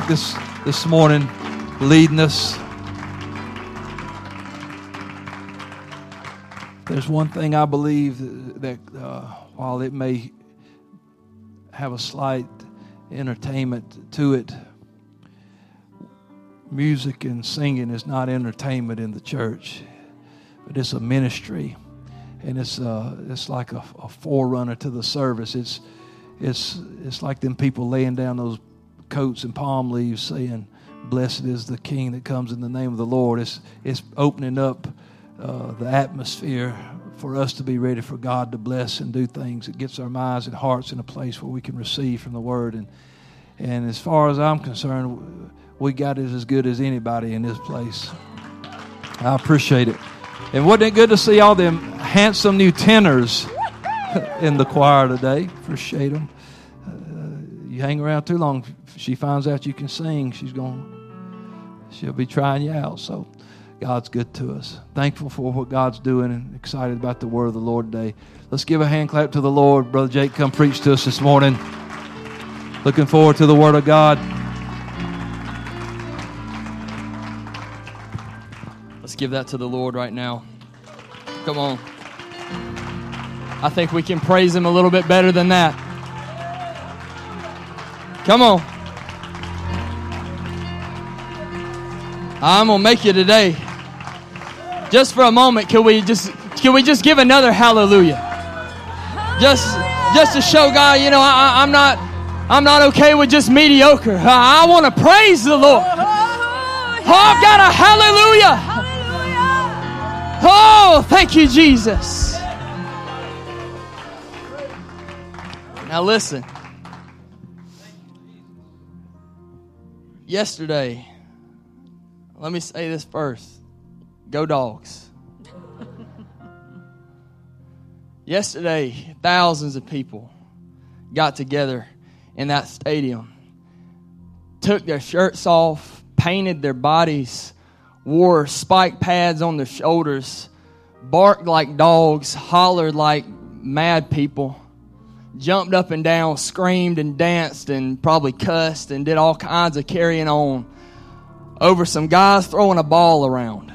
this this morning, leading us. There's one thing I believe that uh, while it may have a slight entertainment to it, music and singing is not entertainment in the church, but it's a ministry, and it's uh, it's like a, a forerunner to the service. It's it's it's like them people laying down those coats and palm leaves saying, Blessed is the King that comes in the name of the Lord. It's, it's opening up uh, the atmosphere for us to be ready for God to bless and do things. It gets our minds and hearts in a place where we can receive from the Word. And, and as far as I'm concerned, we got it as good as anybody in this place. I appreciate it. And wasn't it good to see all them handsome new tenors in the choir today? Appreciate them. Uh, you hang around too long, she finds out you can sing, she's going she'll be trying you out. So God's good to us. Thankful for what God's doing and excited about the word of the Lord today. Let's give a hand clap to the Lord. Brother Jake, come preach to us this morning. Looking forward to the word of God. Let's give that to the Lord right now. Come on. I think we can praise him a little bit better than that. Come on. I'm gonna make you today. Just for a moment, can we just can we just give another hallelujah? Just just to show God, you know, I, am not I'm not okay with just mediocre. I, I want to praise the Lord. Oh, I've got a hallelujah. Hallelujah. Oh, thank you, Jesus. Now listen. Yesterday, let me say this first go, dogs. Yesterday, thousands of people got together in that stadium, took their shirts off, painted their bodies, wore spike pads on their shoulders, barked like dogs, hollered like mad people, jumped up and down, screamed and danced, and probably cussed and did all kinds of carrying on over some guys throwing a ball around.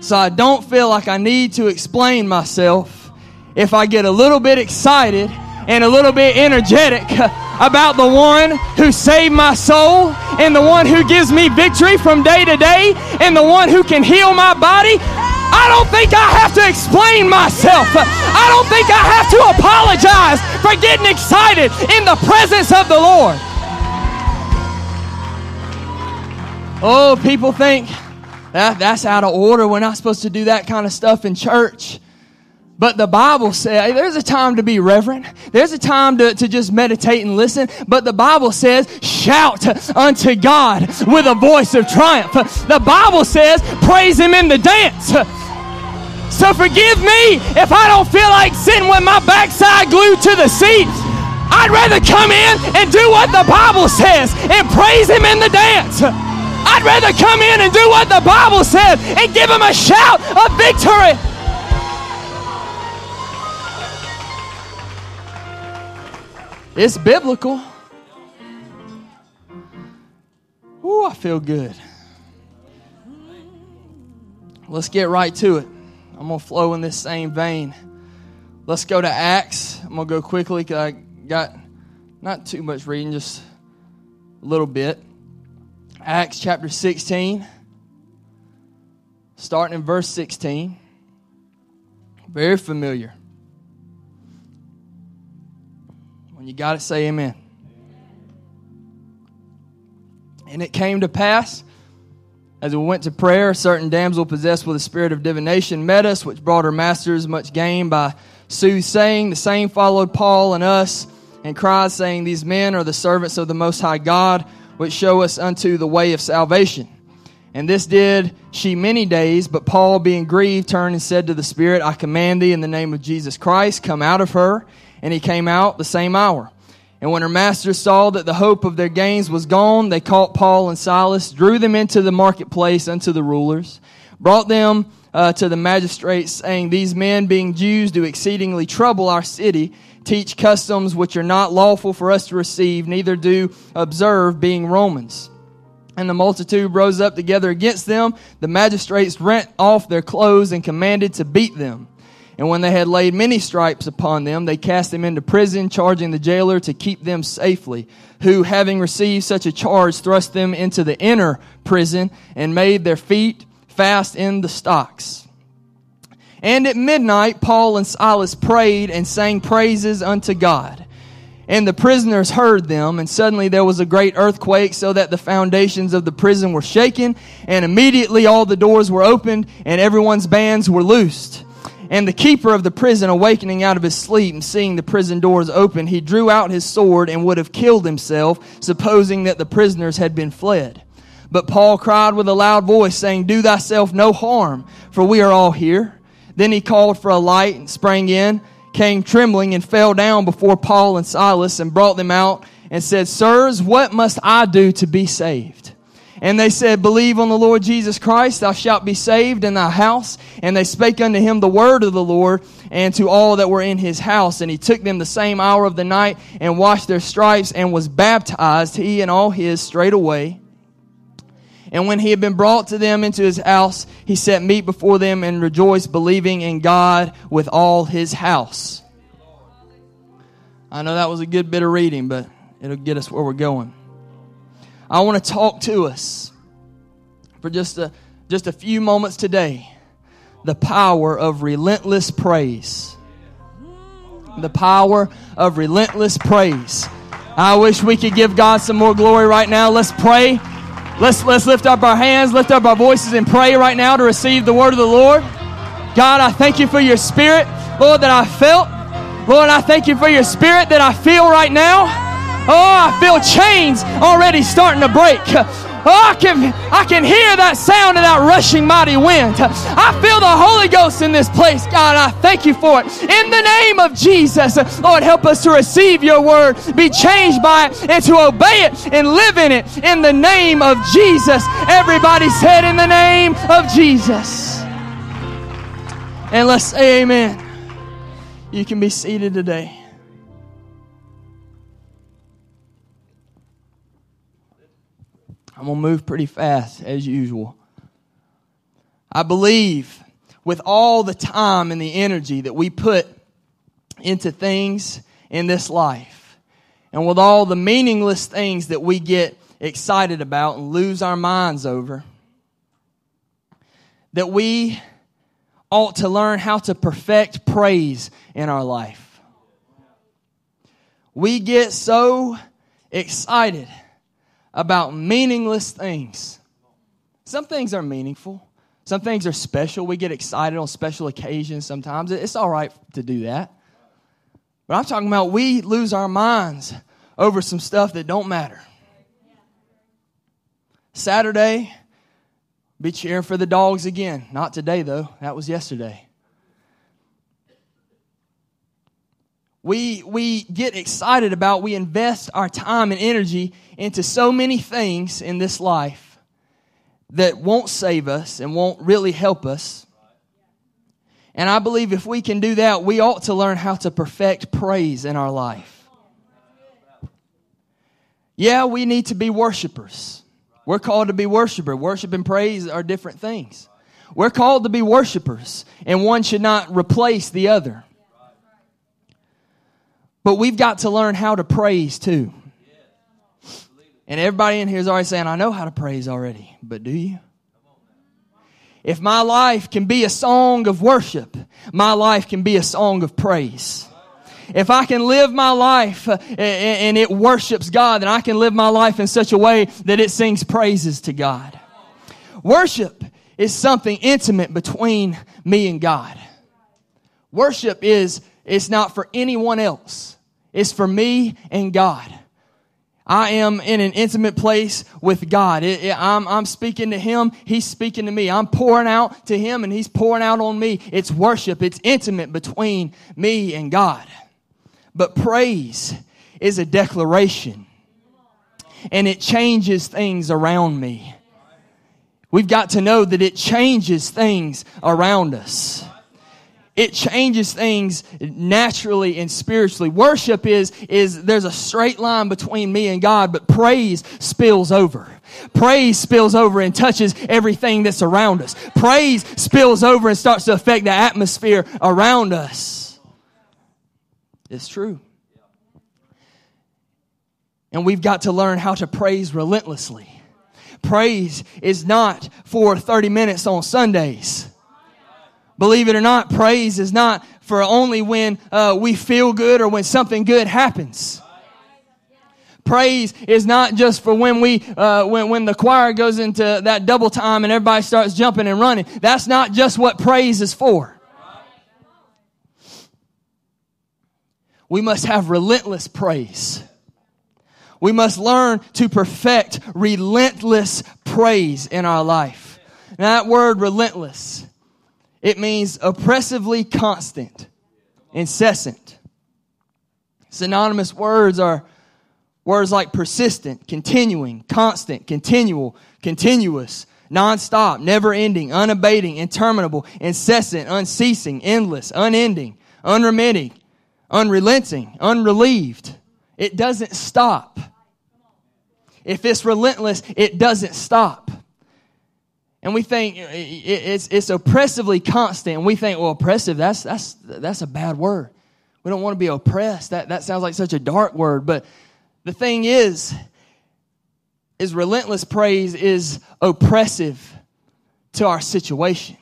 So I don't feel like I need to explain myself if I get a little bit excited and a little bit energetic about the one who saved my soul and the one who gives me victory from day to day and the one who can heal my body. I don't think I have to explain myself. I don't think I have to apologize for getting excited in the presence of the Lord. Oh, people think that, that's out of order. We're not supposed to do that kind of stuff in church. But the Bible says there's a time to be reverent. There's a time to, to just meditate and listen. But the Bible says, shout unto God with a voice of triumph. The Bible says, praise Him in the dance. So forgive me if I don't feel like sitting with my backside glued to the seat. I'd rather come in and do what the Bible says and praise Him in the dance. I'd rather come in and do what the Bible says and give Him a shout of victory. It's biblical. Ooh, I feel good. Let's get right to it. I'm going to flow in this same vein. Let's go to Acts. I'm going to go quickly because I got not too much reading, just a little bit. Acts chapter 16, starting in verse 16. Very familiar. When you got it, say amen. And it came to pass as we went to prayer, a certain damsel possessed with a spirit of divination met us, which brought her masters much gain by soothsaying. The same followed Paul and us, and cried, saying, These men are the servants of the Most High God, which show us unto the way of salvation. And this did she many days, but Paul, being grieved, turned and said to the Spirit, I command thee in the name of Jesus Christ, come out of her. And he came out the same hour. And when her masters saw that the hope of their gains was gone, they caught Paul and Silas, drew them into the marketplace unto the rulers, brought them uh, to the magistrates, saying, These men, being Jews, do exceedingly trouble our city, teach customs which are not lawful for us to receive, neither do observe, being Romans. And the multitude rose up together against them. The magistrates rent off their clothes and commanded to beat them. And when they had laid many stripes upon them, they cast them into prison, charging the jailer to keep them safely, who, having received such a charge, thrust them into the inner prison and made their feet fast in the stocks. And at midnight, Paul and Silas prayed and sang praises unto God. And the prisoners heard them, and suddenly there was a great earthquake, so that the foundations of the prison were shaken, and immediately all the doors were opened, and everyone's bands were loosed. And the keeper of the prison, awakening out of his sleep and seeing the prison doors open, he drew out his sword and would have killed himself, supposing that the prisoners had been fled. But Paul cried with a loud voice, saying, Do thyself no harm, for we are all here. Then he called for a light and sprang in, came trembling and fell down before Paul and Silas and brought them out and said, Sirs, what must I do to be saved? And they said, Believe on the Lord Jesus Christ, thou shalt be saved in thy house. And they spake unto him the word of the Lord and to all that were in his house. And he took them the same hour of the night and washed their stripes and was baptized, he and all his, straightway. And when he had been brought to them into his house, he set meat before them and rejoiced, believing in God with all his house. I know that was a good bit of reading, but it'll get us where we're going. I want to talk to us for just a, just a few moments today. The power of relentless praise. The power of relentless praise. I wish we could give God some more glory right now. Let's pray. Let's, let's lift up our hands, lift up our voices, and pray right now to receive the word of the Lord. God, I thank you for your spirit, Lord, that I felt. Lord, I thank you for your spirit that I feel right now. Oh, I feel chains already starting to break. Oh, I can, I can hear that sound of that rushing mighty wind. I feel the Holy Ghost in this place. God, I thank you for it. In the name of Jesus, Lord, help us to receive your word, be changed by it, and to obey it and live in it. In the name of Jesus. Everybody said, in the name of Jesus. And let's say amen. You can be seated today. I'm going to move pretty fast as usual. I believe with all the time and the energy that we put into things in this life, and with all the meaningless things that we get excited about and lose our minds over, that we ought to learn how to perfect praise in our life. We get so excited about meaningless things. Some things are meaningful. Some things are special. We get excited on special occasions sometimes. It's all right to do that. But I'm talking about we lose our minds over some stuff that don't matter. Saturday, be cheering for the dogs again. Not today, though. That was yesterday. We, we get excited about, we invest our time and energy into so many things in this life that won't save us and won't really help us. And I believe if we can do that, we ought to learn how to perfect praise in our life. Yeah, we need to be worshipers. We're called to be worshipers. Worship and praise are different things. We're called to be worshipers, and one should not replace the other. But we've got to learn how to praise too. And everybody in here is already saying, I know how to praise already, but do you? If my life can be a song of worship, my life can be a song of praise. If I can live my life uh, and it worships God, then I can live my life in such a way that it sings praises to God. Worship is something intimate between me and God. Worship is, it's not for anyone else. It's for me and God. I am in an intimate place with God. It, it, I'm, I'm speaking to Him. He's speaking to me. I'm pouring out to Him and He's pouring out on me. It's worship. It's intimate between me and God. But praise is a declaration and it changes things around me. We've got to know that it changes things around us. It changes things naturally and spiritually. Worship is, is there's a straight line between me and God, but praise spills over. Praise spills over and touches everything that's around us. Praise spills over and starts to affect the atmosphere around us. It's true. And we've got to learn how to praise relentlessly. Praise is not for 30 minutes on Sundays. Believe it or not, praise is not for only when uh, we feel good or when something good happens. Praise is not just for when we uh, when when the choir goes into that double time and everybody starts jumping and running. That's not just what praise is for. We must have relentless praise. We must learn to perfect relentless praise in our life. Now that word relentless it means oppressively constant, incessant. Synonymous words are words like persistent, continuing, constant, continual, continuous, nonstop, never ending, unabating, interminable, incessant, unceasing, endless, unending, unremitting, unrelenting, unrelieved. It doesn't stop. If it's relentless, it doesn't stop. And we think it's, it's oppressively constant. And we think, well, oppressive, that's, that's, that's a bad word. We don't want to be oppressed. That, that sounds like such a dark word. But the thing is, is relentless praise is oppressive to our situation.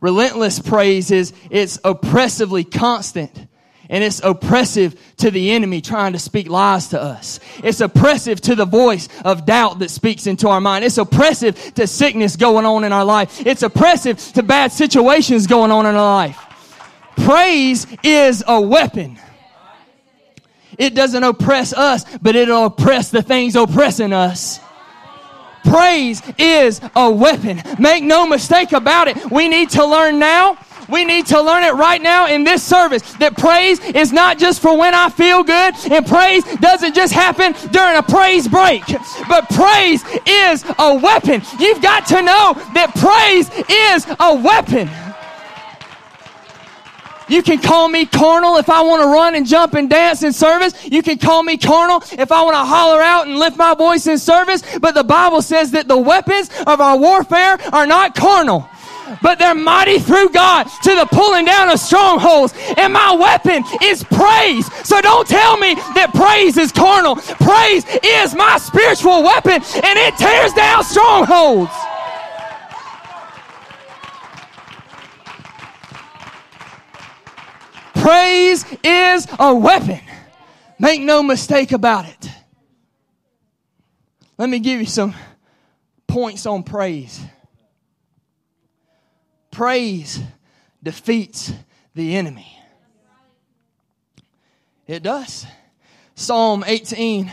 Relentless praise is, it's oppressively constant and it's oppressive to the enemy trying to speak lies to us. It's oppressive to the voice of doubt that speaks into our mind. It's oppressive to sickness going on in our life. It's oppressive to bad situations going on in our life. Praise is a weapon. It doesn't oppress us, but it'll oppress the things oppressing us. Praise is a weapon. Make no mistake about it. We need to learn now we need to learn it right now in this service that praise is not just for when I feel good, and praise doesn't just happen during a praise break, but praise is a weapon. You've got to know that praise is a weapon. You can call me carnal if I want to run and jump and dance in service. You can call me carnal if I want to holler out and lift my voice in service. But the Bible says that the weapons of our warfare are not carnal but they're mighty through God to the pulling down of strongholds. And my weapon is praise. So don't tell me that praise is carnal. Praise is my spiritual weapon and it tears down strongholds. Praise is a weapon. Make no mistake about it. Let me give you some points on praise. Praise defeats the enemy. It does. Psalm 18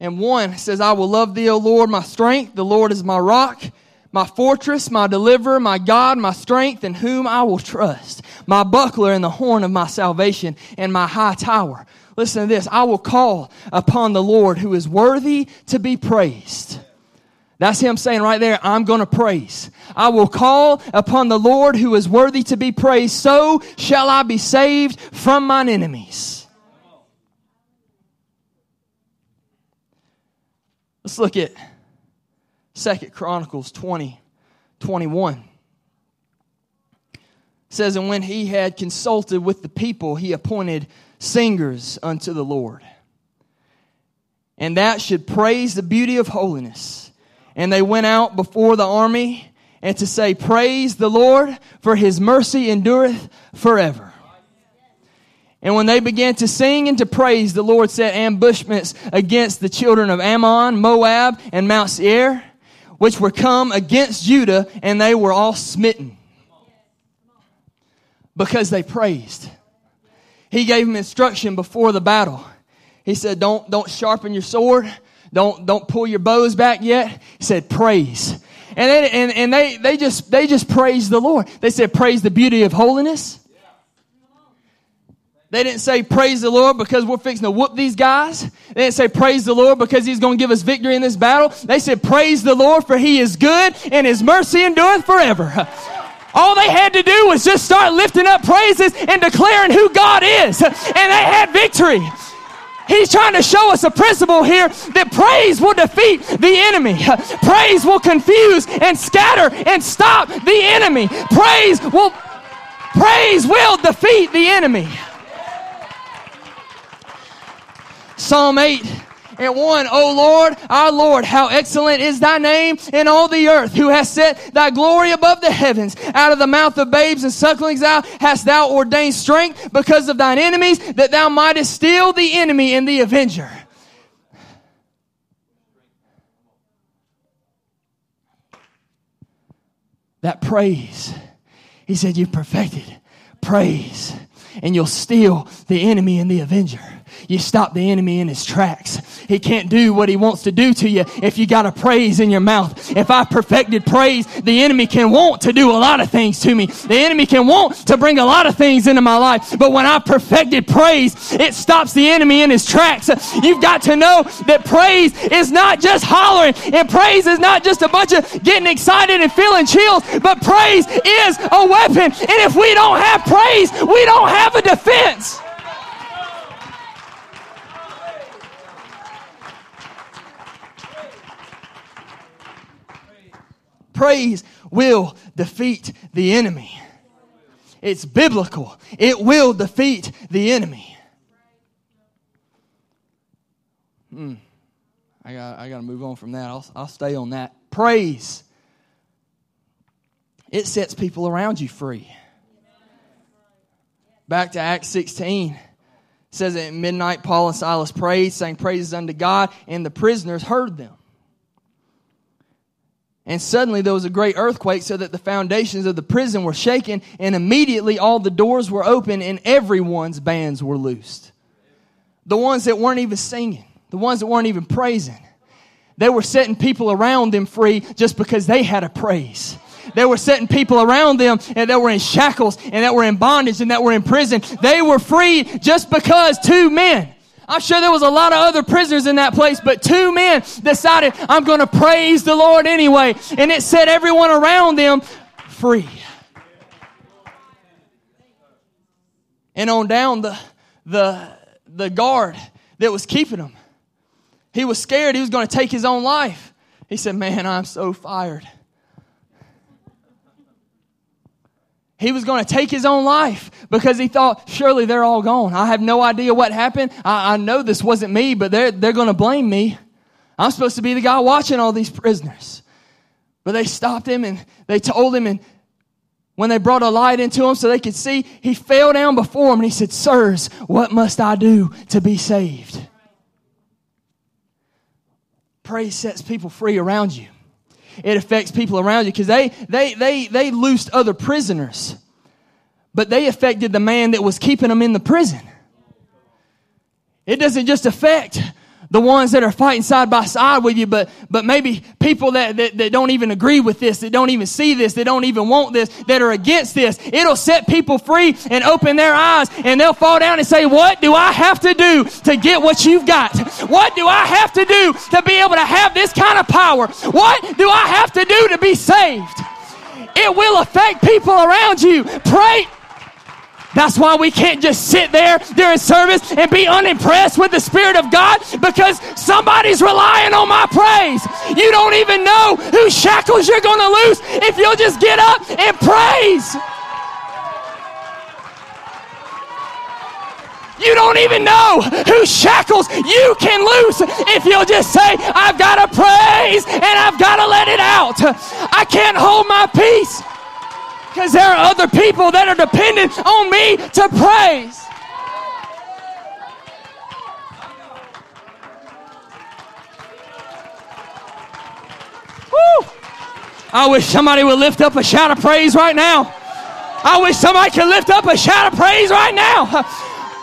and 1 says, I will love thee, O Lord, my strength. The Lord is my rock, my fortress, my deliverer, my God, my strength, in whom I will trust. My buckler and the horn of my salvation and my high tower. Listen to this. I will call upon the Lord who is worthy to be praised. That's him saying right there, I'm going to praise. I will call upon the Lord who is worthy to be praised. So shall I be saved from mine enemies. Let's look at Second Chronicles 20, 21. It says, And when he had consulted with the people, he appointed singers unto the Lord. And that should praise the beauty of holiness and they went out before the army and to say, Praise the Lord, for his mercy endureth forever. And when they began to sing and to praise, the Lord set ambushments against the children of Ammon, Moab, and Mount Seir, which were come against Judah, and they were all smitten because they praised. He gave them instruction before the battle. He said, Don't, don't sharpen your sword. Don't, don't pull your bows back yet. He said, praise. And, they, and, and they, they just, they just praised the Lord. They said, praise the beauty of holiness. They didn't say praise the Lord because we're fixing to whoop these guys. They didn't say praise the Lord because he's going to give us victory in this battle. They said praise the Lord for he is good and his mercy endureth forever. All they had to do was just start lifting up praises and declaring who God is. And they had victory. He's trying to show us a principle here that praise will defeat the enemy. Praise will confuse and scatter and stop the enemy. Praise will praise will defeat the enemy. Psalm 8 and 1. O Lord, our Lord, how excellent is thy name in all the earth, who has set thy glory above the heavens. Out of the mouth of babes and sucklings thou hast thou ordained strength because of thine enemies, that thou mightest steal the enemy and the avenger. That praise, he said, you've perfected praise, and you'll steal the enemy and the avenger you stop the enemy in his tracks. He can't do what he wants to do to you if you got a praise in your mouth. If I perfected praise, the enemy can want to do a lot of things to me. The enemy can want to bring a lot of things into my life. But when I perfected praise, it stops the enemy in his tracks. You've got to know that praise is not just hollering and praise is not just a bunch of getting excited and feeling chills, but praise is a weapon. And if we don't have praise, we don't have a defense. Praise will defeat the enemy. It's biblical. It will defeat the enemy. Hmm. I got, I got to move on from that. I'll, I'll stay on that. Praise. It sets people around you free. Back to Acts 16. It says at midnight, Paul and Silas prayed, sang praises unto God, and the prisoners heard them. And suddenly there was a great earthquake so that the foundations of the prison were shaken and immediately all the doors were open and everyone's bands were loosed. The ones that weren't even singing, the ones that weren't even praising. They were setting people around them free just because they had a praise. They were setting people around them and that were in shackles and that were in bondage and that were in prison. They were free just because two men I'm sure there was a lot of other prisoners in that place, but two men decided, I'm going to praise the Lord anyway. And it set everyone around them free. And on down, the, the, the guard that was keeping him, he was scared he was going to take his own life. He said, Man, I'm so fired. He was going to take his own life because he thought, surely they're all gone. I have no idea what happened. I, I know this wasn't me, but they're, they're going to blame me. I'm supposed to be the guy watching all these prisoners. But they stopped him and they told him, and when they brought a light into him so they could see, he fell down before him and he said, Sirs, what must I do to be saved? Praise sets people free around you it affects people around you because they, they, they, they loosed other prisoners, but they affected the man that was keeping them in the prison. It doesn't just affect the ones that are fighting side by side with you, but, but maybe people that, that, that, don't even agree with this, that don't even see this, that don't even want this, that are against this. It'll set people free and open their eyes and they'll fall down and say, what do I have to do to get what you've got? What do I have to do to be able to have this kind of power? What do I have to do to be saved? It will affect people around you. Pray, that's why we can't just sit there during service and be unimpressed with the Spirit of God because somebody's relying on my praise. You don't even know whose shackles you're going to lose if you'll just get up and praise. You don't even know whose shackles you can loose if you'll just say, I've got to praise and I've got to let it out. I can't hold my peace because there are other people that are dependent on me to praise. Woo! I wish somebody would lift up a shout of praise right now. I wish somebody could lift up a shout of praise right now.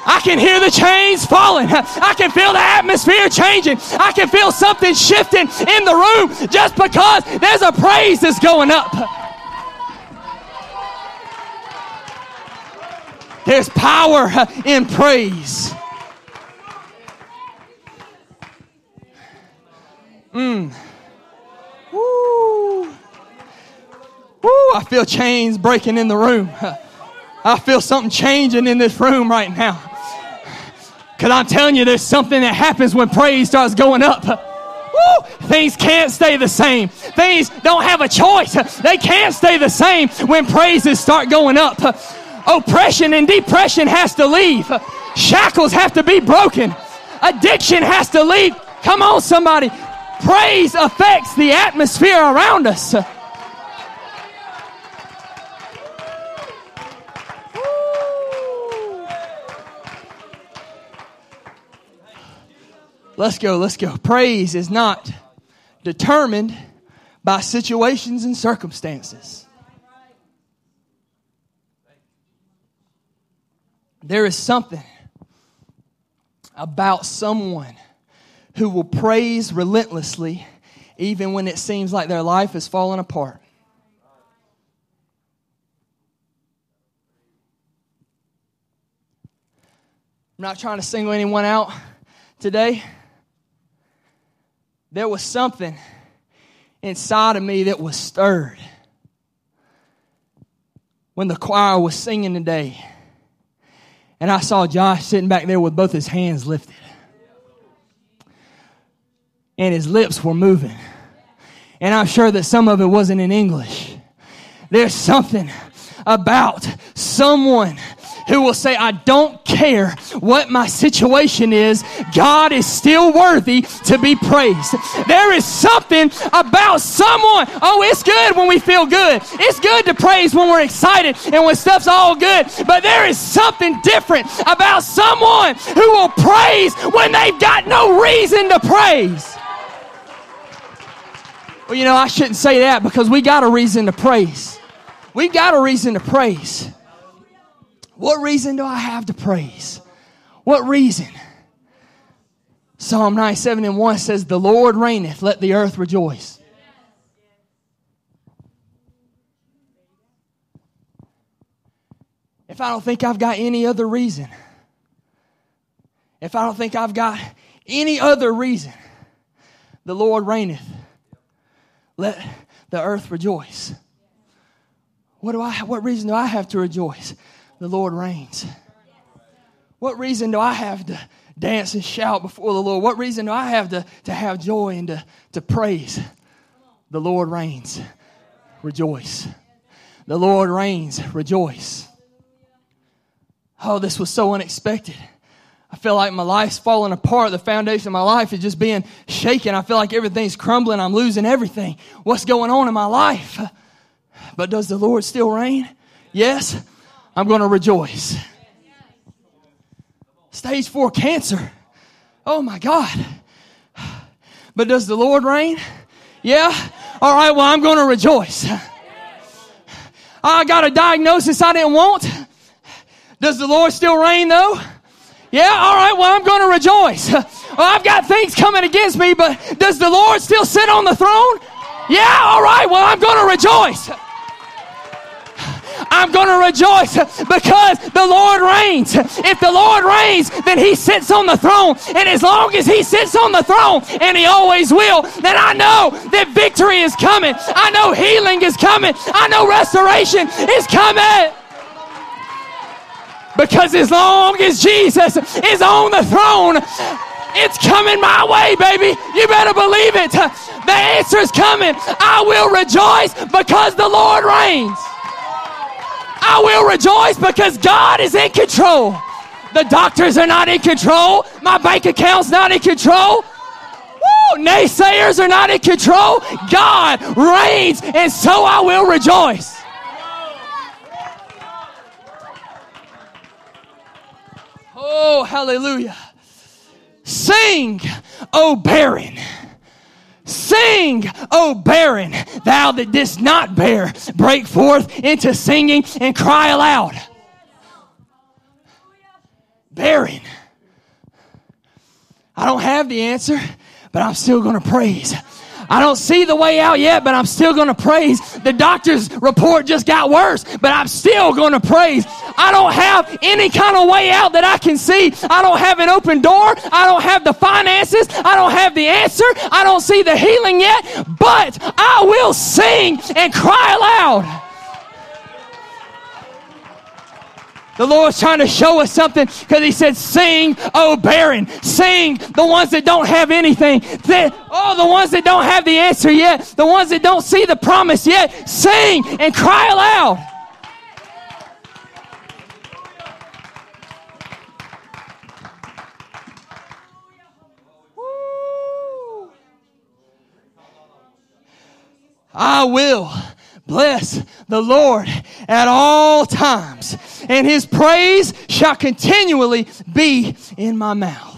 I can hear the chains falling. I can feel the atmosphere changing. I can feel something shifting in the room just because there's a praise that's going up. There's power in praise. Mm. Woo. Woo, I feel chains breaking in the room. I feel something changing in this room right now. Because I'm telling you, there's something that happens when praise starts going up. Woo! Things can't stay the same. Things don't have a choice. They can't stay the same when praises start going up. Oppression and depression has to leave. Shackles have to be broken. Addiction has to leave. Come on, somebody. Praise affects the atmosphere around us. Let's go, let's go. Praise is not determined by situations and circumstances. There is something about someone who will praise relentlessly even when it seems like their life is falling apart. I'm not trying to single anyone out today there was something inside of me that was stirred when the choir was singing today. And I saw Josh sitting back there with both his hands lifted. And his lips were moving. And I'm sure that some of it wasn't in English. There's something about someone who will say, I don't care what my situation is, God is still worthy to be praised. There is something about someone. Oh, it's good when we feel good. It's good to praise when we're excited and when stuff's all good. But there is something different about someone who will praise when they've got no reason to praise. Well, you know, I shouldn't say that because we got a reason to praise. We've got a reason to praise. What reason do I have to praise? What reason? Psalm 97 and 1 says, The Lord reigneth, let the earth rejoice. If I don't think I've got any other reason, if I don't think I've got any other reason, the Lord reigneth, let the earth rejoice. What do I what reason do I have to rejoice? The Lord reigns. What reason do I have to dance and shout before the Lord? What reason do I have to, to have joy and to, to praise? The Lord reigns. Rejoice. The Lord reigns. Rejoice. Oh, this was so unexpected. I feel like my life's falling apart. The foundation of my life is just being shaken. I feel like everything's crumbling. I'm losing everything. What's going on in my life? But does the Lord still reign? Yes. I'm going to rejoice. Stage four cancer. Oh my God. But does the Lord reign? Yeah. All right. Well, I'm going to rejoice. I got a diagnosis I didn't want. Does the Lord still reign though? Yeah. All right. Well, I'm going to rejoice. Well, I've got things coming against me, but does the Lord still sit on the throne? Yeah. All right. Well, I'm going to rejoice. I'm going to rejoice because the Lord reigns. If the Lord reigns, then He sits on the throne. And as long as He sits on the throne, and He always will, then I know that victory is coming. I know healing is coming. I know restoration is coming. Because as long as Jesus is on the throne, it's coming my way, baby. You better believe it. The answer is coming. I will rejoice because the Lord reigns. I will rejoice because God is in control. The doctors are not in control. My bank account's not in control. Woo! Naysayers are not in control. God reigns, and so I will rejoice. Oh, hallelujah. Sing, O barren. Sing, O barren, thou that didst not bear, break forth into singing and cry aloud. Barren. I don't have the answer, but I'm still going to praise. I don't see the way out yet, but I'm still going to praise. The doctor's report just got worse, but I'm still going to praise. I don't have any kind of way out that I can see. I don't have an open door. I don't have the finances. I don't have the answer. I don't see the healing yet, but I will sing and cry aloud. The Lord's trying to show us something because He said, Sing, oh barren. Sing, the ones that don't have anything. The, oh, the ones that don't have the answer yet. The ones that don't see the promise yet. Sing and cry aloud. I will bless the Lord at all times, and his praise shall continually be in my mouth.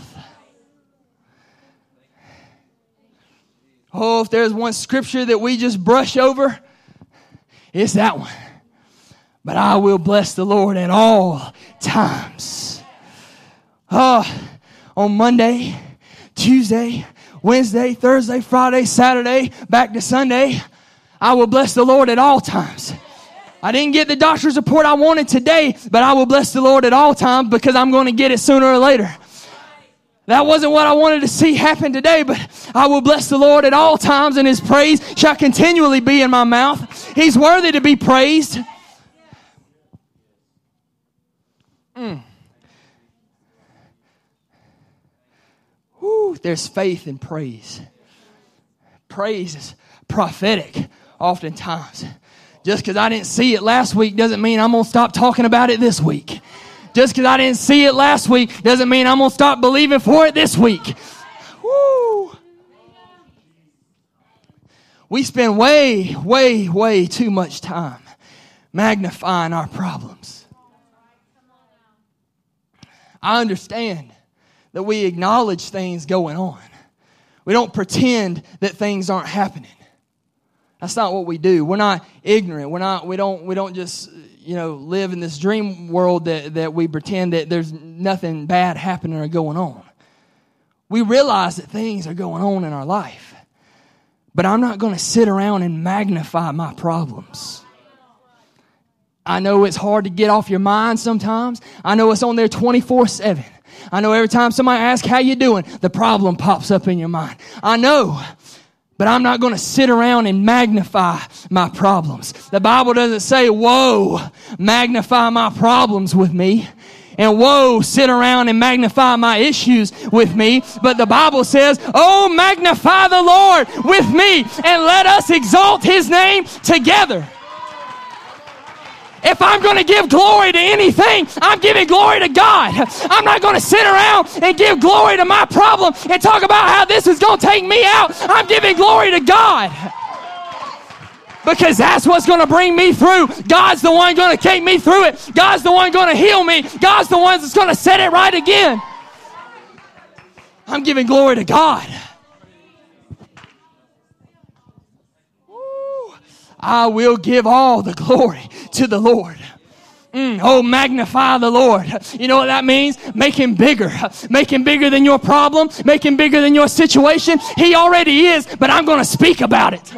Oh, if there's one scripture that we just brush over, it's that one. But I will bless the Lord at all times. Oh, on Monday, Tuesday, Wednesday, Thursday, Friday, Saturday, back to Sunday, I will bless the Lord at all times. I didn't get the doctor's report I wanted today, but I will bless the Lord at all times because I'm going to get it sooner or later. That wasn't what I wanted to see happen today, but I will bless the Lord at all times, and his praise shall continually be in my mouth. He's worthy to be praised. Mm. Whew, there's faith in praise. Praise is prophetic oftentimes. Just because I didn't see it last week doesn't mean I'm going to stop talking about it this week. Just because I didn't see it last week doesn't mean I'm going to stop believing for it this week. Woo. We spend way, way, way too much time magnifying our problems. I understand that we acknowledge things going on. We don't pretend that things aren't happening. That's not what we do. We're not ignorant. We're not, we don't, we don't just, you know, live in this dream world that, that we pretend that there's nothing bad happening or going on. We realize that things are going on in our life. But I'm not going to sit around and magnify my problems. I know it's hard to get off your mind sometimes. I know it's on there 24 7. I know every time somebody asks how you doing, the problem pops up in your mind. I know. But I'm not going to sit around and magnify my problems. The Bible doesn't say, whoa, magnify my problems with me. And whoa, sit around and magnify my issues with me. But the Bible says, oh, magnify the Lord with me and let us exalt his name together. If I'm going to give glory to anything, I'm giving glory to God. I'm not going to sit around and give glory to my problem and talk about how this is going to take me out. I'm giving glory to God. Because that's what's going to bring me through. God's the one going to take me through it. God's the one going to heal me. God's the one that's going to set it right again. I'm giving glory to God. I will give all the glory to the Lord. Mm, oh, magnify the Lord. You know what that means? Make him bigger. Make him bigger than your problem. Make him bigger than your situation. He already is, but I'm going to speak about it.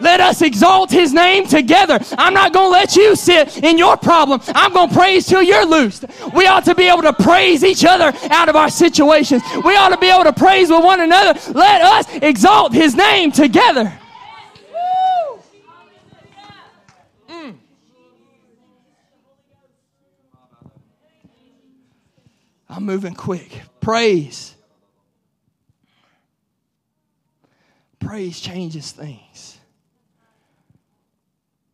Let us exalt his name together. I'm not going to let you sit in your problem. I'm going to praise till you're loosed. We ought to be able to praise each other out of our situations. We ought to be able to praise with one another. Let us exalt his name together. I'm moving quick. Praise. Praise changes things.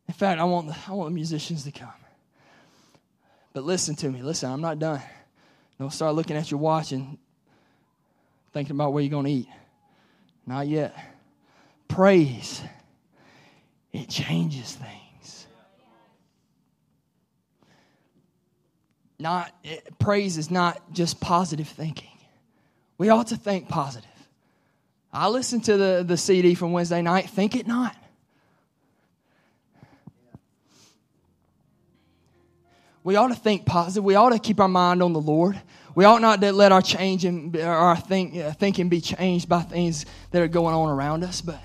In fact, I want the, I want the musicians to come. But listen to me. Listen, I'm not done. Don't start looking at your watch and thinking about where you're going to eat. Not yet. Praise. It changes things. Not praise is not just positive thinking. We ought to think positive. I listened to the, the CD from Wednesday night. Think it not. We ought to think positive. We ought to keep our mind on the Lord. We ought not to let our change and our think, uh, thinking be changed by things that are going on around us. But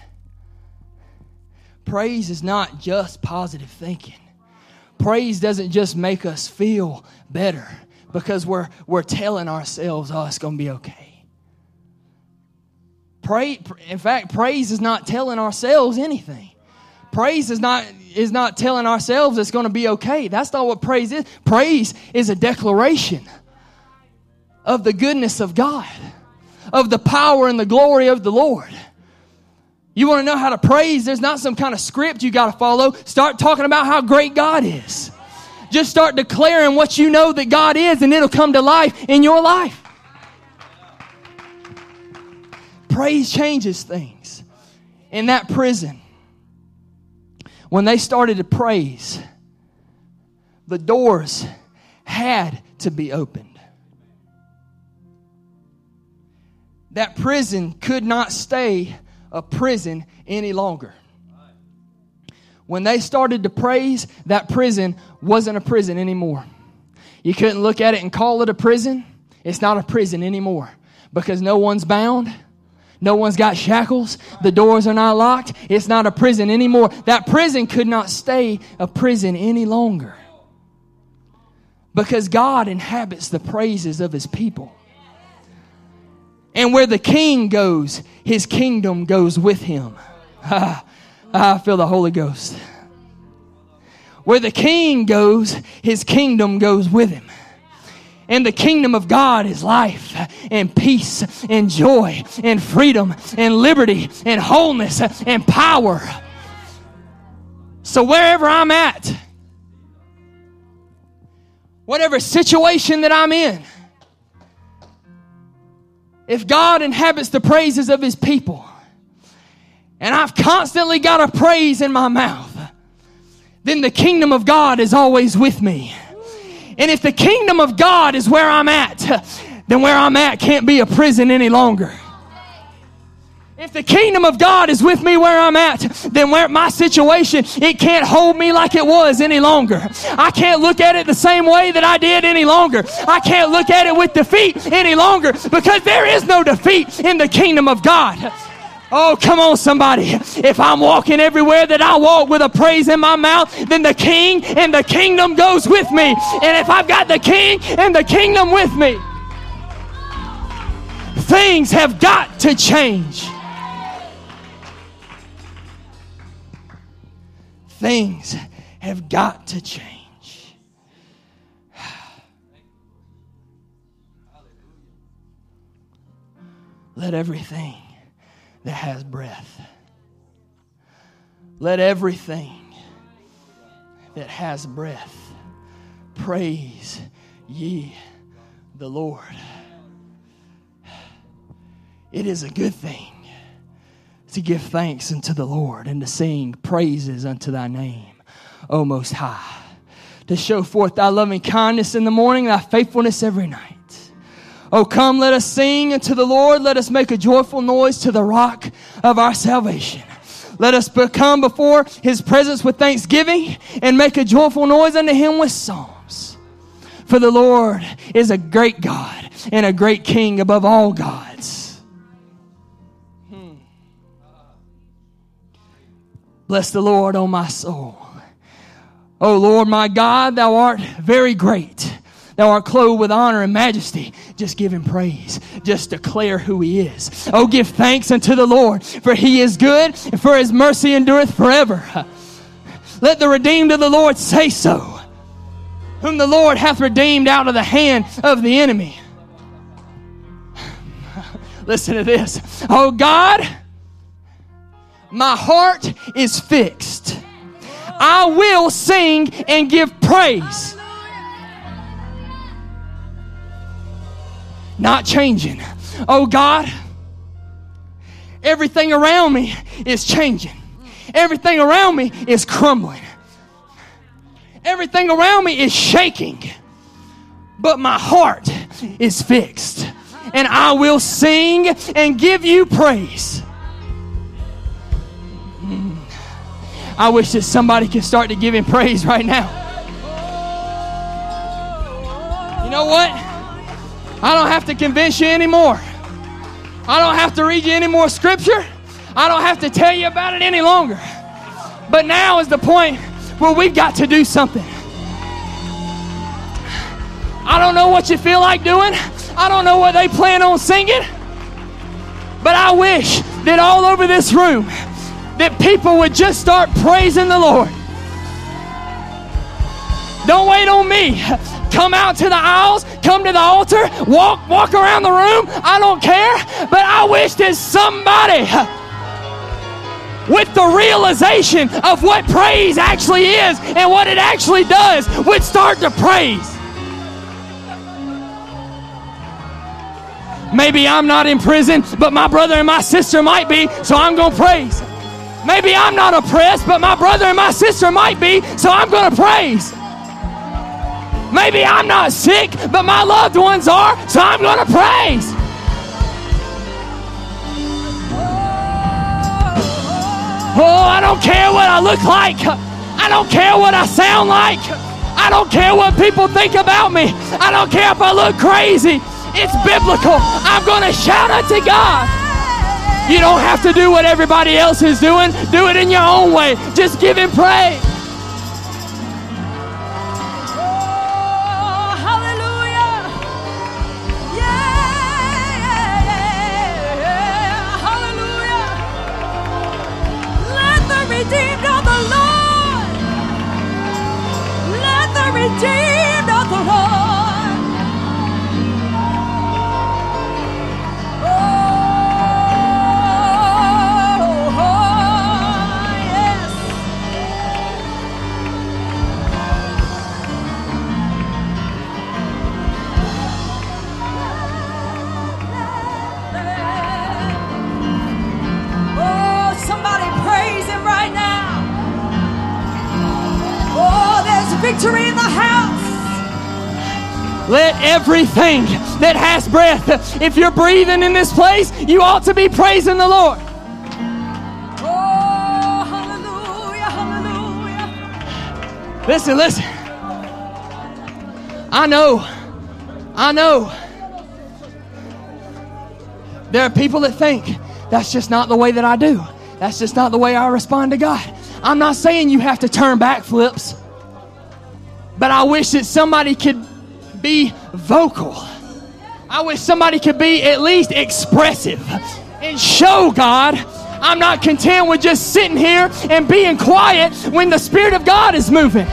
praise is not just positive thinking. Praise doesn't just make us feel better because we're, we're telling ourselves, oh, it's going to be okay. Pray, in fact, praise is not telling ourselves anything. Praise is not, is not telling ourselves it's going to be okay. That's not what praise is. Praise is a declaration of the goodness of God, of the power and the glory of the Lord. You want to know how to praise? There's not some kind of script you got to follow. Start talking about how great God is. Just start declaring what you know that God is, and it'll come to life in your life. Praise changes things. In that prison, when they started to praise, the doors had to be opened. That prison could not stay a prison any longer. When they started to praise, that prison wasn't a prison anymore. You couldn't look at it and call it a prison. It's not a prison anymore because no one's bound no one's got shackles. The doors are not locked. It's not a prison anymore. That prison could not stay a prison any longer. Because God inhabits the praises of his people. And where the king goes, his kingdom goes with him. Ah, I feel the Holy Ghost. Where the king goes, his kingdom goes with him. And the kingdom of God is life and peace and joy and freedom and liberty and wholeness and power. So wherever I'm at, whatever situation that I'm in, if God inhabits the praises of his people, and I've constantly got a praise in my mouth, then the kingdom of God is always with me. And if the kingdom of God is where I'm at, then where I'm at can't be a prison any longer. If the kingdom of God is with me where I'm at, then where my situation, it can't hold me like it was any longer. I can't look at it the same way that I did any longer. I can't look at it with defeat any longer because there is no defeat in the kingdom of God. Oh, come on, somebody. If I'm walking everywhere that I walk with a praise in my mouth, then the king and the kingdom goes with me. And if I've got the king and the kingdom with me, things have got to change. Things have got to change. Let everything that has breath. Let everything that has breath praise ye the Lord. It is a good thing to give thanks unto the Lord and to sing praises unto thy name, O Most High. To show forth thy loving kindness in the morning, thy faithfulness every night. Oh, come, let us sing unto the Lord. Let us make a joyful noise to the rock of our salvation. Let us come before his presence with thanksgiving and make a joyful noise unto him with psalms. For the Lord is a great God and a great King above all gods. Bless the Lord, O my soul. O Lord my God, thou art very great. Thou art clothed with honor and majesty. Just give him praise. Just declare who he is. Oh, give thanks unto the Lord, for he is good, and for his mercy endureth forever. Let the redeemed of the Lord say so, whom the Lord hath redeemed out of the hand of the enemy. Listen to this. Oh God, my heart is fixed. I will sing and give praise. not changing. Oh God, everything around me is changing. Everything around me is crumbling. Everything around me is shaking. But my heart is fixed. And I will sing and give you praise. I wish that somebody could start to give him praise right now. You know what? I don't have to convince you anymore. I don't have to read you any more scripture. I don't have to tell you about it any longer. But now is the point where we've got to do something. I don't know what you feel like doing. I don't know what they plan on singing. But I wish that all over this room that people would just start praising the Lord. Don't wait on me. Come out to the aisles, come to the altar, walk walk around the room. I don't care, but I wish that somebody with the realization of what praise actually is and what it actually does would start to praise. Maybe I'm not in prison, but my brother and my sister might be, so I'm going to praise. Maybe I'm not oppressed, but my brother and my sister might be, so I'm going to praise. Maybe I'm not sick, but my loved ones are, so I'm going to praise. Oh, I don't care what I look like. I don't care what I sound like. I don't care what people think about me. I don't care if I look crazy. It's biblical. I'm going to shout unto God. You don't have to do what everybody else is doing. Do it in your own way. Just give Him praise. Everything that has breath, if you're breathing in this place, you ought to be praising the Lord. Oh, hallelujah, hallelujah. Listen, listen. I know, I know. There are people that think that's just not the way that I do. That's just not the way I respond to God. I'm not saying you have to turn backflips, but I wish that somebody could be vocal. I wish somebody could be at least expressive and show God. I'm not content with just sitting here and being quiet when the Spirit of God is moving.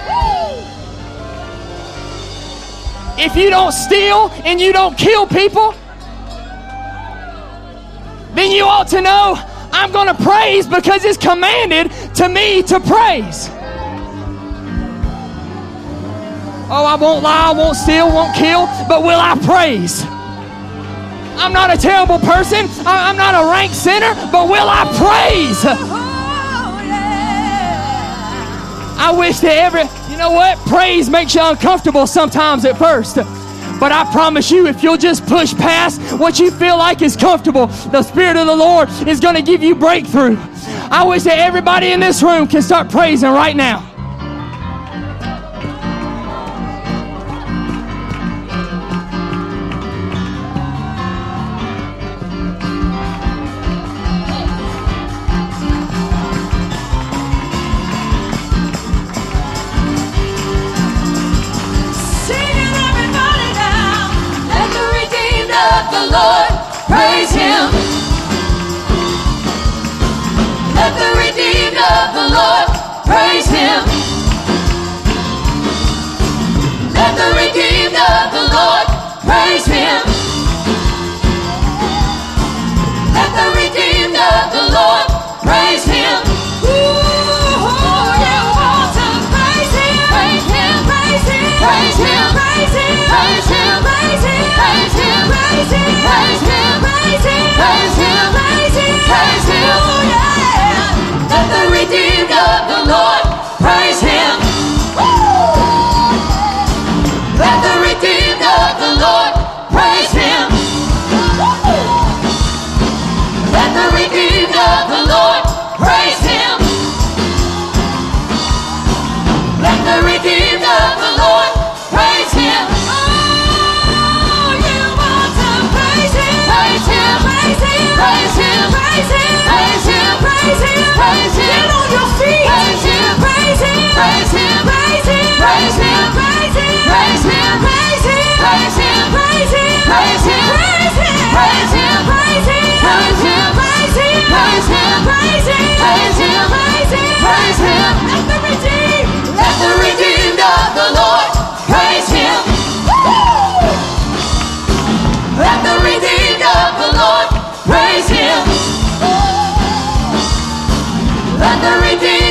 If you don't steal and you don't kill people, then you ought to know I'm going to praise because it's commanded to me to praise. Oh, I won't lie, I won't steal, won't kill, but will I praise? I'm not a terrible person, I'm not a rank sinner, but will I praise? I wish that every, you know what? Praise makes you uncomfortable sometimes at first. But I promise you, if you'll just push past what you feel like is comfortable, the Spirit of the Lord is going to give you breakthrough. I wish that everybody in this room can start praising right now. Praise him. Let the redeemed of the Lord praise him. Ooh, to praise him, praise him, praise him, praise him, praise him, praise him, praise him, praise him, praise him, praise him, praise him, praise him, praise him, praise him. Oh yeah. Let the redeemed of the Lord praise Him, praise Him, praise Him, praise Him, praise Him. Get on your feet, praise Him, praise Him, praise Him, praise Him, praise Him, praise Him, praise Him, praise Him, praise Him, praise Him, praise Him, praise Him, praise Him, praise Him, praise Him, praise the redeemed, let the redeemed of the Lord praise Him. Woo!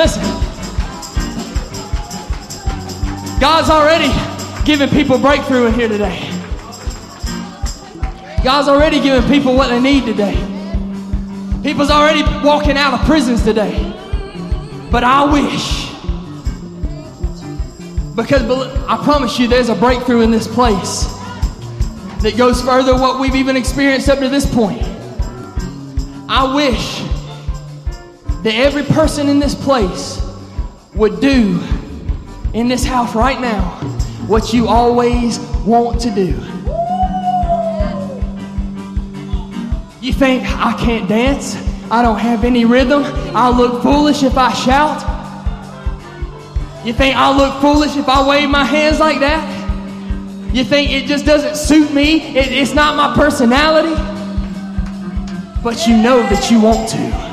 listen. God's already giving people breakthrough in here today. God's already giving people what they need today. People's already walking out of prisons today. But I wish, because I promise you, there's a breakthrough in this place that goes further than what we've even experienced up to this point. I wish that every person in this place would do in this house right now what you always want to do. You think I can't dance? I don't have any rhythm. I look foolish if I shout. You think I look foolish if I wave my hands like that? You think it just doesn't suit me? It- it's not my personality? But you know that you want to.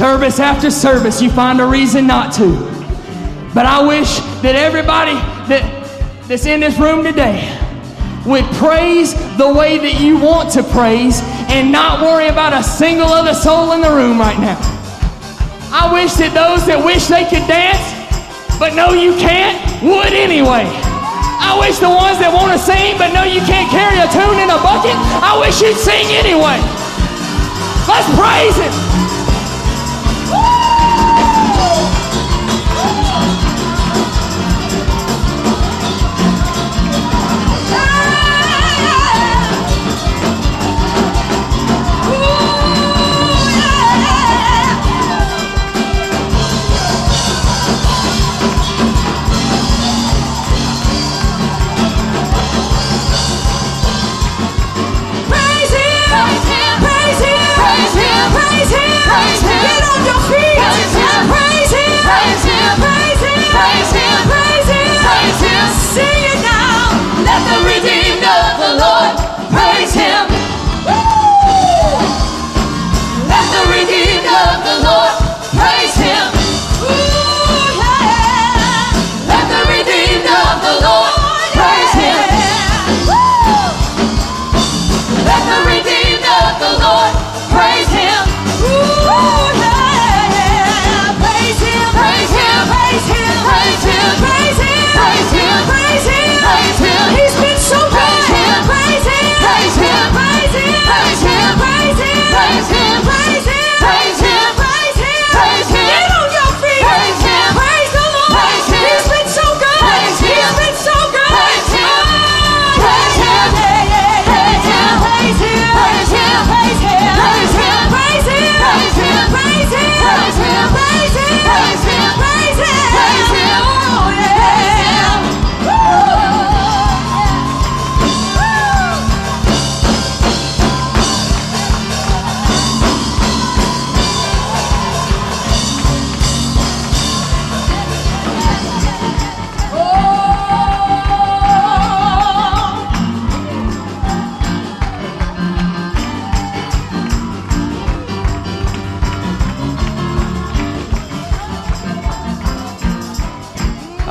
Service after service, you find a reason not to. But I wish that everybody that, that's in this room today would praise the way that you want to praise and not worry about a single other soul in the room right now. I wish that those that wish they could dance but know you can't would anyway. I wish the ones that want to sing but know you can't carry a tune in a bucket, I wish you'd sing anyway. Let's praise Him.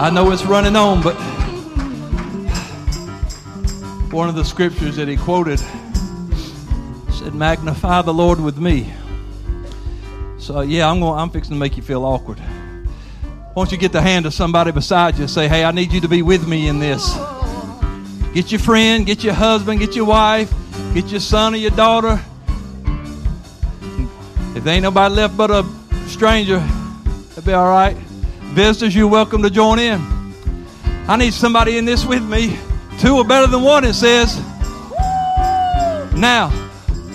I know it's running on, but one of the scriptures that he quoted said, "Magnify the Lord with me." So yeah, I'm gonna—I'm fixing to make you feel awkward. Why don't you get the hand of somebody beside you and say, "Hey, I need you to be with me in this." Get your friend, get your husband, get your wife, get your son or your daughter. If there ain't nobody left but a stranger, That'd be all right. Visitors, you're welcome to join in. I need somebody in this with me. Two are better than one, it says. Now,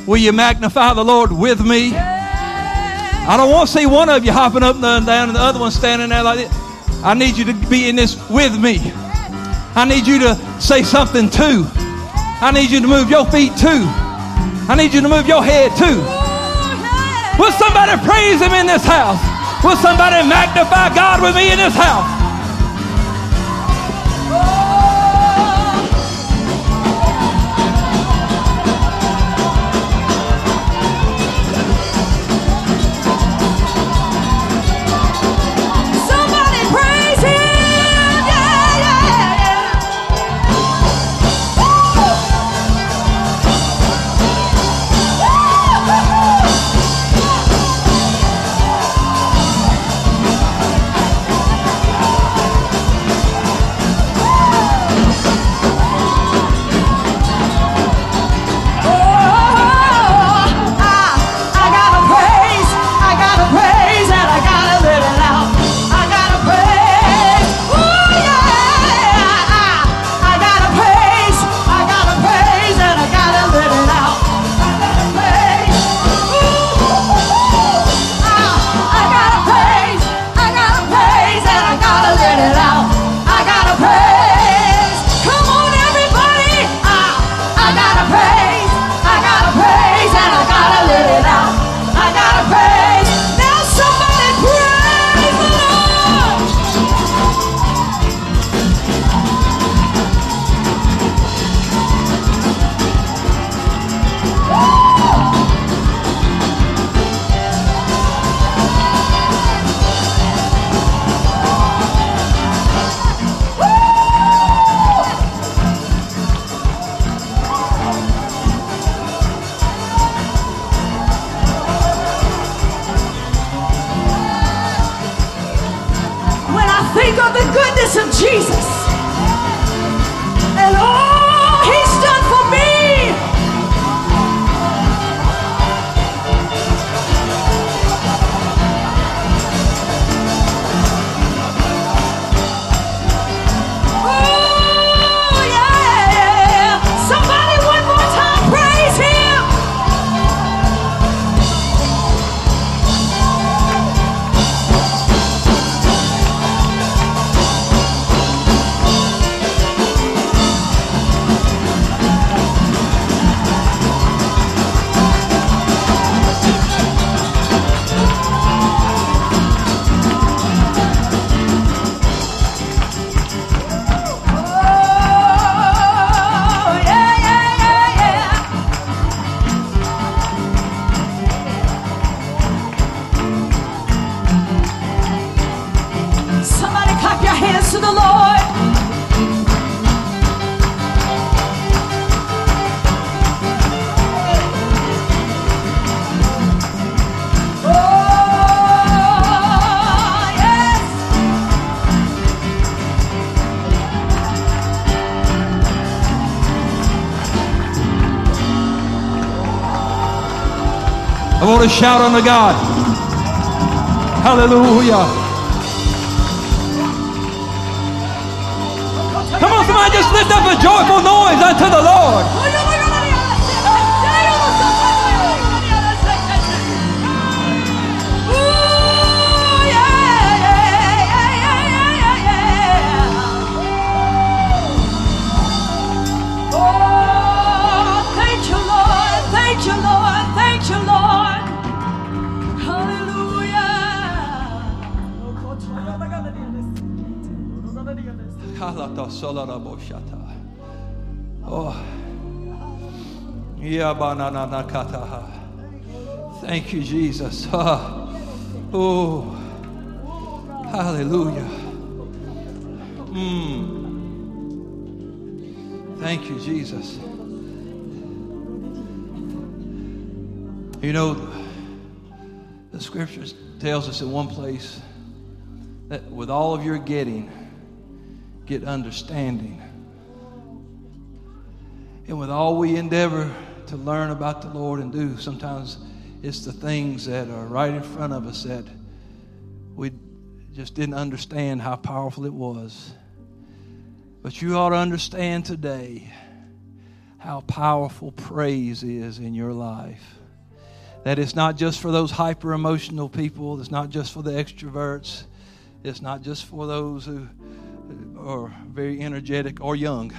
will you magnify the Lord with me? I don't want to see one of you hopping up and down and the other one standing there like this. I need you to be in this with me. I need you to say something too. I need you to move your feet too. I need you to move your head too. Will somebody praise Him in this house? Will somebody magnify God with me in this house? To shout unto God. Hallelujah. Come on, somebody just lift up a joyful noise unto the Lord. Oh. Thank you, Jesus. Oh. Hallelujah. Mm. Thank you, Jesus. You know, the scriptures tells us in one place that with all of your getting, get understanding. And with all we endeavor to learn about the Lord and do, sometimes it's the things that are right in front of us that we just didn't understand how powerful it was. But you ought to understand today how powerful praise is in your life. That it's not just for those hyper emotional people, it's not just for the extroverts, it's not just for those who are very energetic or young.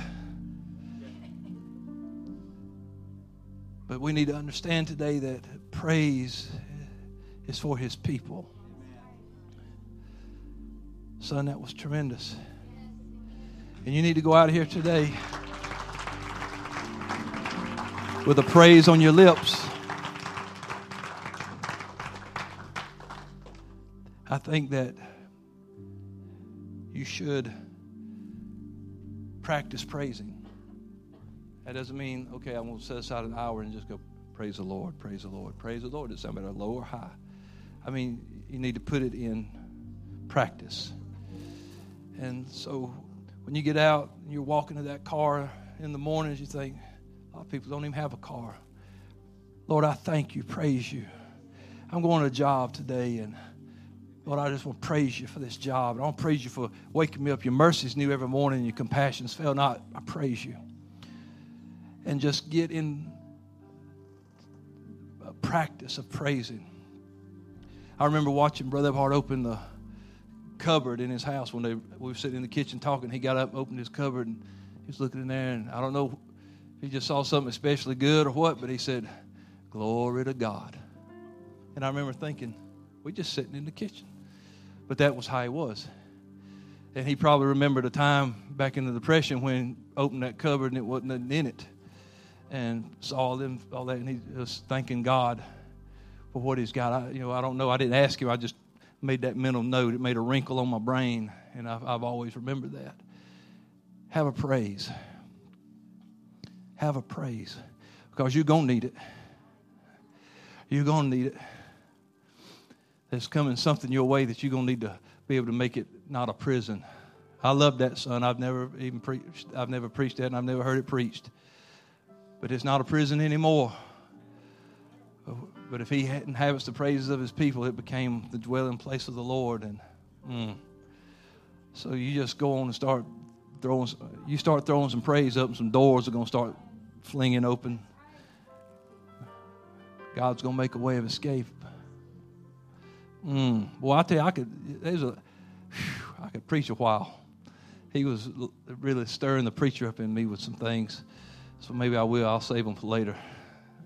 But we need to understand today that praise is for his people. Son, that was tremendous. And you need to go out here today with a praise on your lips. I think that you should practice praising. That doesn't mean, okay, I'm going to set aside an hour and just go, praise the Lord, praise the Lord, praise the Lord. It's something about low or high. I mean, you need to put it in practice. And so when you get out and you're walking to that car in the mornings, you think, a lot of people don't even have a car. Lord, I thank you, praise you. I'm going to a job today, and Lord, I just want to praise you for this job. I want to praise you for waking me up. Your mercies new every morning, and your compassions fail not. I praise you. And just get in a practice of praising. I remember watching Brother Ephart open the cupboard in his house when we were sitting in the kitchen talking. He got up, opened his cupboard, and he was looking in there, and I don't know if he just saw something especially good or what, but he said, "Glory to God." And I remember thinking, we're just sitting in the kitchen, but that was how he was. And he probably remembered a time back in the depression when he opened that cupboard and it wasn't in it, and saw them all that, and he was thanking God for what he's got. I, you know, I don't know. I didn't ask him. I just made that mental note. It made a wrinkle on my brain, and I've, I've always remembered that. Have a praise. Have a praise. Because you're going to need it. You're going to need it. There's coming something your way that you're going to need to be able to make it not a prison. I love that, son. I've never even preached. I've never preached that, and I've never heard it preached. But it's not a prison anymore. But if he inhabits the praises of his people, it became the dwelling place of the Lord. And mm. so you just go on and start throwing. You start throwing some praise up, and some doors are going to start flinging open. God's going to make a way of escape. Mm. Well, I tell you, I could. There's a. Whew, I could preach a while. He was really stirring the preacher up in me with some things. So maybe I will. I'll save them for later.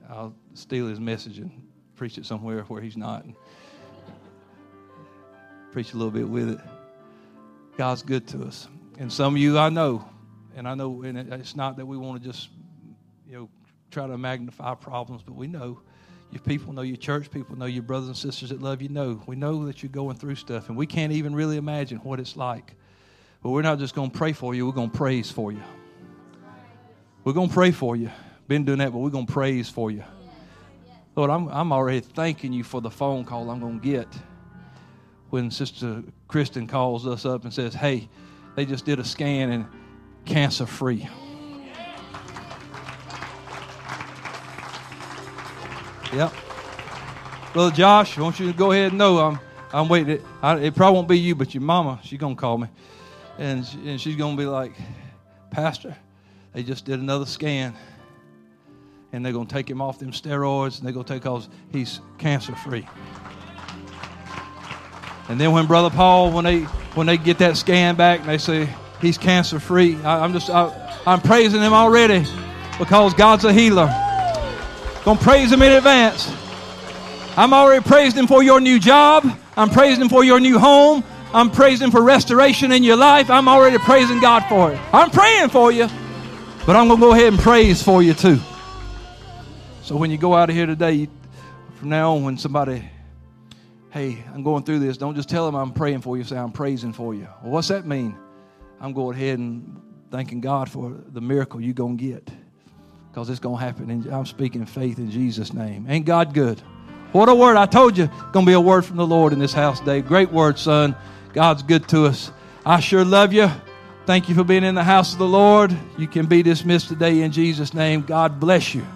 I'll steal his message and preach it somewhere where he's not. And preach a little bit with it. God's good to us. And some of you I know, and I know, and it's not that we want to just, you know, try to magnify problems, but we know your people know your church people know your brothers and sisters that love you. Know we know that you're going through stuff and we can't even really imagine what it's like. But we're not just going to pray for you we're going to praise for you. We're going to pray for you. Been doing that but we're going to praise for you. Lord I'm, I'm already thanking you for the phone call i'm going to get when sister kristen calls us up and says hey they just did a scan and cancer free Yep. Brother Josh, I want you to go ahead and know I'm, I'm waiting. I, it probably won't be you, but your mama, she's going to call me. And, she, and she's going to be like, Pastor, they just did another scan. And they're going to take him off them steroids and they're going to take off, he's cancer free. And then when Brother Paul, when they, when they get that scan back and they say he's cancer free, I'm just, I, I'm praising him already because God's a healer. Gonna praise him in advance. I'm already praising him for your new job. I'm praising him for your new home. I'm praising for restoration in your life. I'm already praising God for it. I'm praying for you, but I'm gonna go ahead and praise for you too. So when you go out of here today, from now on, when somebody, hey, I'm going through this, don't just tell them I'm praying for you. Say I'm praising for you. Well, what's that mean? I'm going ahead and thanking God for the miracle you're gonna get because it's going to happen. And I'm speaking faith in Jesus' name. Ain't God good? What a word. I told you, going to be a word from the Lord in this house today. Great word, son. God's good to us. I sure love you. Thank you for being in the house of the Lord. You can be dismissed today in Jesus' name. God bless you.